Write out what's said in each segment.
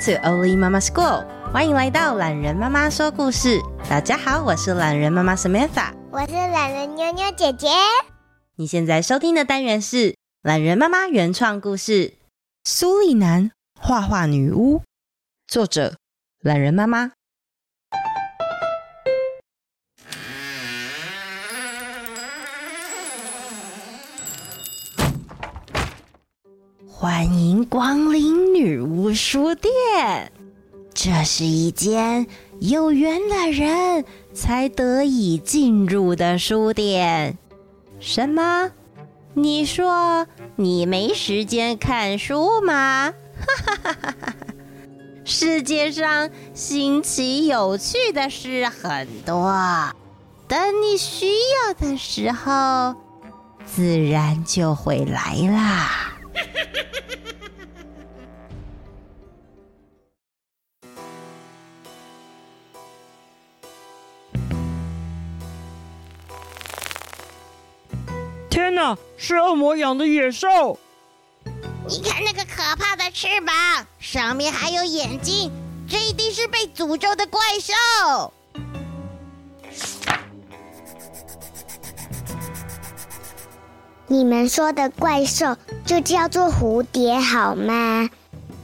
To Oli Mama School，欢迎来到懒人妈妈说故事。大家好，我是懒人妈妈 Samantha，我是懒人妞妞姐姐。你现在收听的单元是懒人妈妈原创故事《苏丽南画画女巫》，作者懒人妈妈。欢迎光临女巫书店。这是一间有缘的人才得以进入的书店。什么？你说你没时间看书吗？哈哈哈哈哈！世界上新奇有趣的事很多，等你需要的时候，自然就会来啦。天哪，是恶魔养的野兽！你看那个可怕的翅膀，上面还有眼睛，这一定是被诅咒的怪兽。你们说的怪兽就叫做蝴蝶，好吗？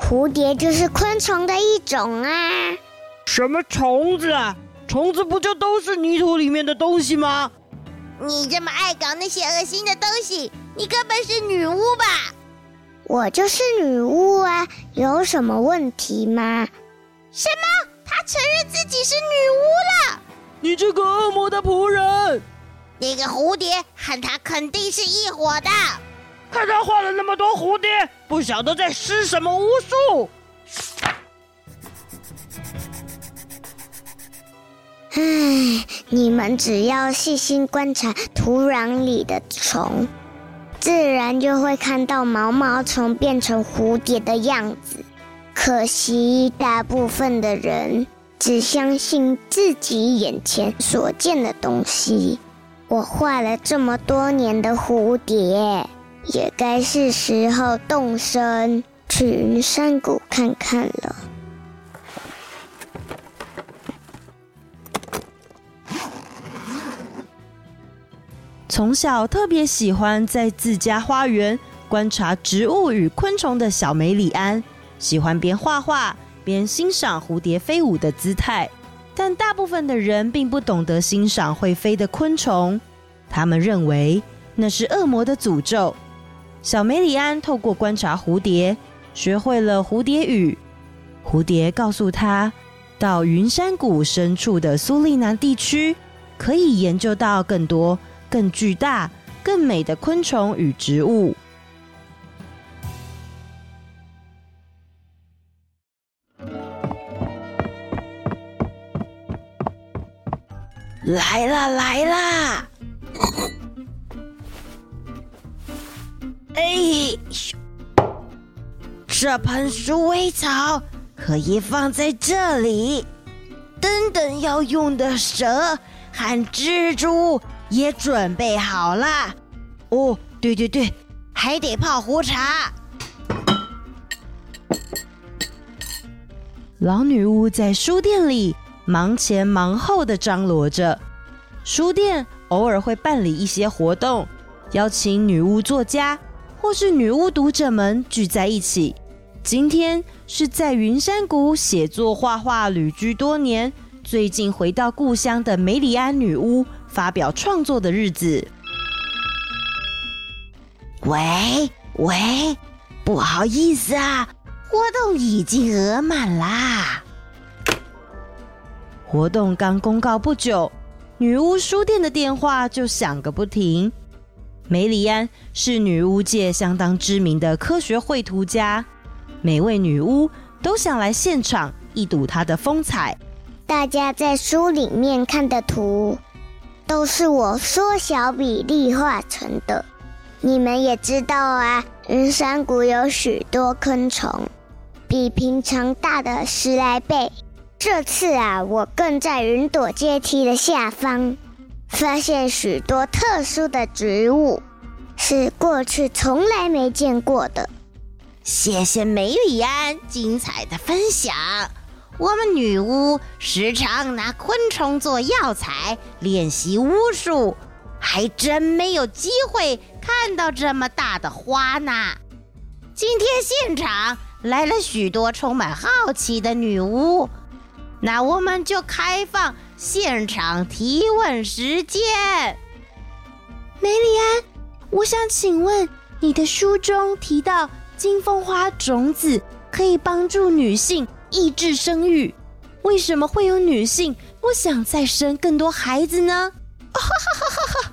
蝴蝶就是昆虫的一种啊。什么虫子啊？虫子不就都是泥土里面的东西吗？你这么爱搞那些恶心的东西，你根本是女巫吧？我就是女巫啊，有什么问题吗？什么？她承认自己是女巫了？你这个恶魔的仆人！那个蝴蝶和他肯定是一伙的。看他画了那么多蝴蝶，不晓得在施什么巫术。唉，你们只要细心观察土壤里的虫，自然就会看到毛毛虫变成蝴蝶的样子。可惜，大部分的人只相信自己眼前所见的东西。我画了这么多年的蝴蝶，也该是时候动身去云山谷看看了。从小特别喜欢在自家花园观察植物与昆虫的小梅里安，喜欢边画画边欣赏蝴蝶飞舞的姿态。但大部分的人并不懂得欣赏会飞的昆虫，他们认为那是恶魔的诅咒。小梅里安透过观察蝴蝶，学会了蝴蝶语。蝴蝶告诉他，到云山谷深处的苏利南地区，可以研究到更多。更巨大、更美的昆虫与植物。来啦来啦！哎，这盆鼠尾草可以放在这里。等等要用的蛇和蜘蛛。也准备好了哦，对对对，还得泡壶茶。老女巫在书店里忙前忙后的张罗着。书店偶尔会办理一些活动，邀请女巫作家或是女巫读者们聚在一起。今天是在云山谷写作画画旅居多年，最近回到故乡的梅里安女巫发表创作的日子。喂喂，不好意思啊，活动已经额满啦。活动刚公告不久，女巫书店的电话就响个不停。梅里安是女巫界相当知名的科学绘图家，每位女巫都想来现场一睹她的风采。大家在书里面看的图，都是我缩小比例画成的。你们也知道啊，云山谷有许多昆虫，比平常大的十来倍。这次啊，我更在云朵阶梯的下方，发现许多特殊的植物，是过去从来没见过的。谢谢梅里安精彩的分享。我们女巫时常拿昆虫做药材练习巫术，还真没有机会看到这么大的花呢。今天现场来了许多充满好奇的女巫，那我们就开放现场提问时间。梅里安，我想请问，你的书中提到金凤花种子可以帮助女性抑制生育，为什么会有女性不想再生更多孩子呢？哈哈哈哈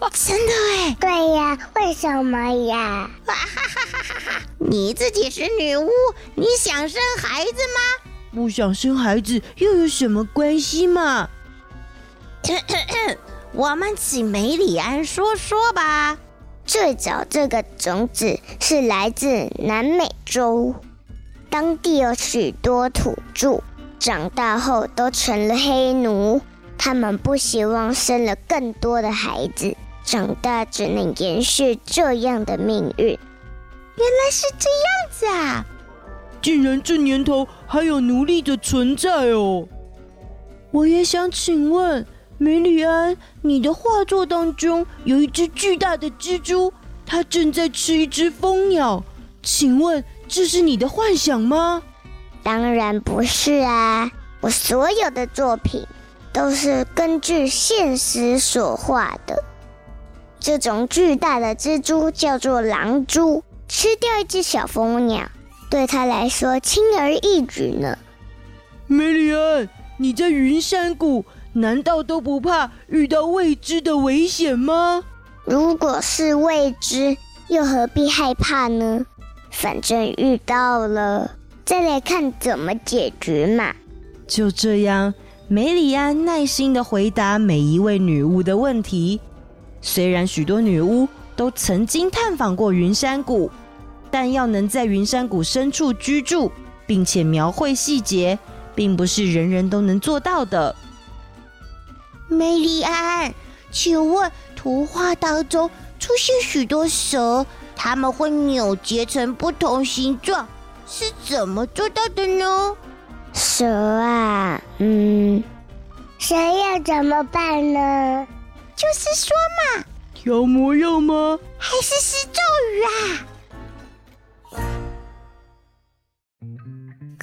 哈！真的哎，对呀，为什么呀？哈哈哈哈哈！你自己是女巫，你想生孩子吗？不想生孩子又有什么关系嘛？我们请梅里安说说吧。最早这个种子是来自南美洲。当地有许多土著，长大后都成了黑奴。他们不希望生了更多的孩子，长大只能延续这样的命运。原来是这样子啊！竟然这年头还有奴隶的存在哦！我也想请问梅里安，你的画作当中有一只巨大的蜘蛛，它正在吃一只蜂鸟，请问？这是你的幻想吗？当然不是啊！我所有的作品都是根据现实所画的。这种巨大的蜘蛛叫做狼蛛，吃掉一只小蜂鸟，对他来说轻而易举呢。梅里安，你在云山谷难道都不怕遇到未知的危险吗？如果是未知，又何必害怕呢？反正遇到了，再来看怎么解决嘛。就这样，梅里安耐心的回答每一位女巫的问题。虽然许多女巫都曾经探访过云山谷，但要能在云山谷深处居住，并且描绘细节，并不是人人都能做到的。梅里安，请问图画当中出现许多蛇。它们会扭结成不同形状，是怎么做到的呢？蛇啊，嗯，蛇要怎么办呢？就是说嘛，调模样吗？还是施咒语啊？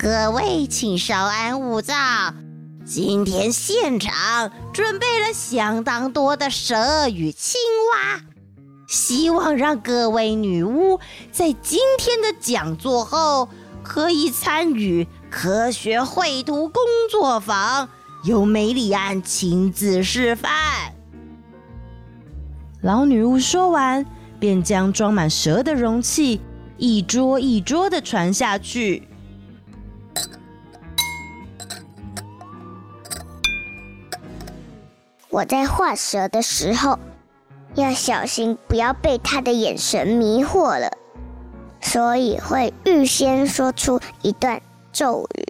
各位请稍安勿躁，今天现场准备了相当多的蛇与青蛙。希望让各位女巫在今天的讲座后可以参与科学绘图工作坊，由梅里安亲自示范。老女巫说完，便将装满蛇的容器一桌一桌的传下去。我在画蛇的时候。要小心，不要被他的眼神迷惑了，所以会预先说出一段咒语，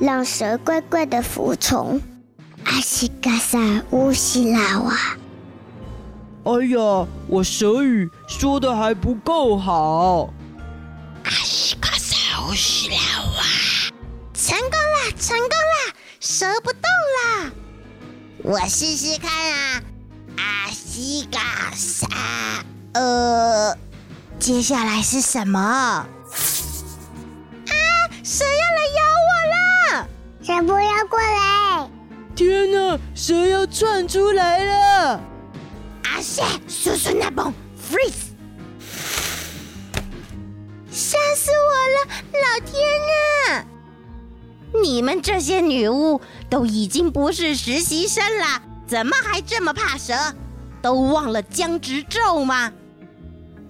让蛇乖乖的服从。阿西嘎萨乌西拉瓦。哎呀，我蛇语说的还不够好。阿西嘎萨乌西拉瓦，成功了，成功了，蛇不动了。我试试看啊。阿西嘎沙，呃，接下来是什么？啊，蛇要来咬我了！蛇不要过来！天哪，蛇要窜出来了！阿西，叔叔那蹦，freeze！吓死我了，老天啊！你们这些女巫都已经不是实习生了。怎么还这么怕蛇？都忘了僵直咒吗？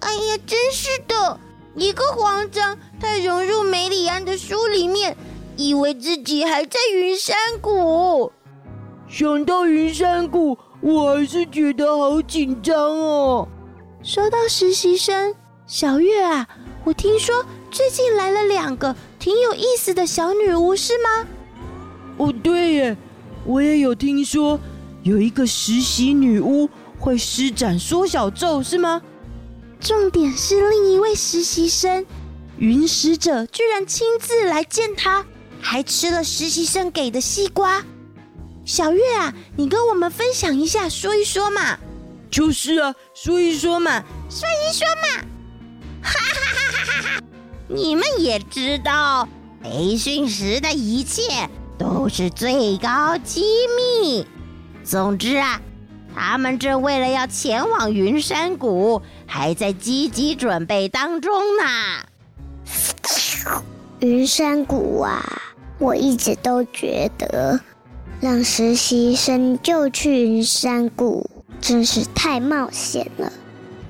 哎呀，真是的！一个慌张，他融入梅里安的书里面，以为自己还在云山谷。想到云山谷，我还是觉得好紧张哦。说到实习生，小月啊，我听说最近来了两个挺有意思的小女巫，是吗？哦，对耶，我也有听说。有一个实习女巫会施展缩小咒，是吗？重点是另一位实习生云使者居然亲自来见他，还吃了实习生给的西瓜。小月啊，你跟我们分享一下，说一说嘛。就是啊，说一说嘛，说一说嘛。哈哈哈哈哈哈！你们也知道，培训时的一切都是最高机密。总之啊，他们这为了要前往云山谷，还在积极准备当中呢。云山谷啊，我一直都觉得。让实习生就去云山谷，真是太冒险了。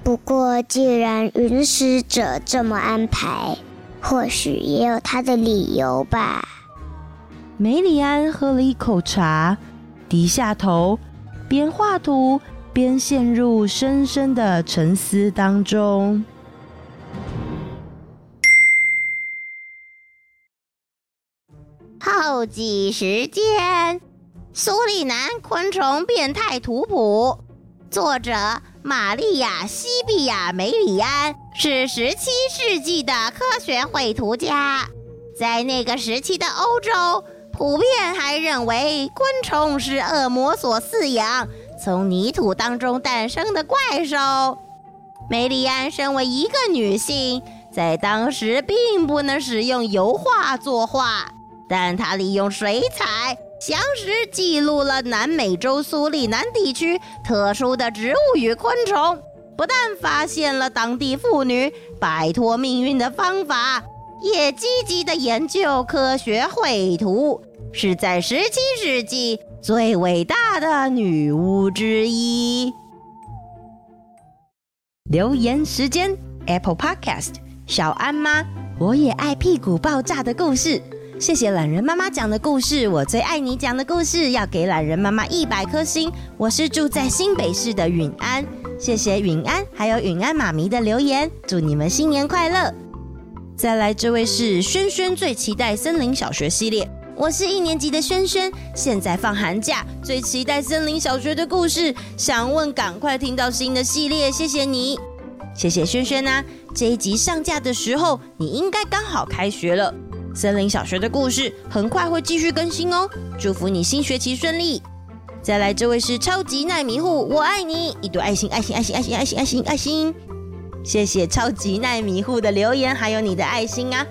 不过，既然云使者这么安排，或许也有他的理由吧。梅里安喝了一口茶，低下头，边画图边陷入深深的沉思当中。后记时间。苏里南昆虫变态图谱，作者玛利亚·西比亚·梅里安是十七世纪的科学绘图家。在那个时期的欧洲，普遍还认为昆虫是恶魔所饲养、从泥土当中诞生的怪兽。梅里安身为一个女性，在当时并不能使用油画作画，但她利用水彩。详实记录了南美洲苏里南地区特殊的植物与昆虫，不但发现了当地妇女摆脱命运的方法，也积极的研究科学绘图，是在十七世纪最伟大的女巫之一。留言时间，Apple Podcast，小安妈，我也爱屁股爆炸的故事。谢谢懒人妈妈讲的故事，我最爱你讲的故事，要给懒人妈妈一百颗星。我是住在新北市的允安，谢谢允安，还有允安妈咪的留言，祝你们新年快乐。再来，这位是轩轩最期待森林小学系列，我是一年级的轩轩，现在放寒假，最期待森林小学的故事，想问赶快听到新的系列，谢谢你，谢谢轩轩呐。这一集上架的时候，你应该刚好开学了。森林小学的故事很快会继续更新哦，祝福你新学期顺利。再来，这位是超级耐米户，我爱你，一朵爱心，爱心，爱心，爱心，爱心，爱心，爱心。谢谢超级耐米户的留言，还有你的爱心啊。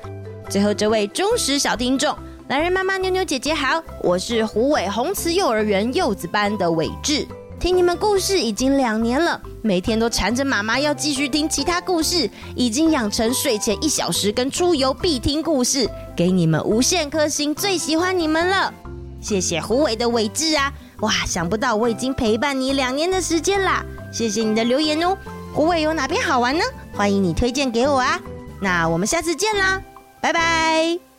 最后，这位忠实小听众，男人妈妈、妞妞姐姐好，我是虎尾红慈幼儿园柚子班的伟志。听你们故事已经两年了，每天都缠着妈妈要继续听其他故事，已经养成睡前一小时跟出游必听故事，给你们无限颗星，最喜欢你们了。谢谢胡伟的伟志啊，哇，想不到我已经陪伴你两年的时间啦，谢谢你的留言哦。胡伟有哪边好玩呢？欢迎你推荐给我啊。那我们下次见啦，拜拜。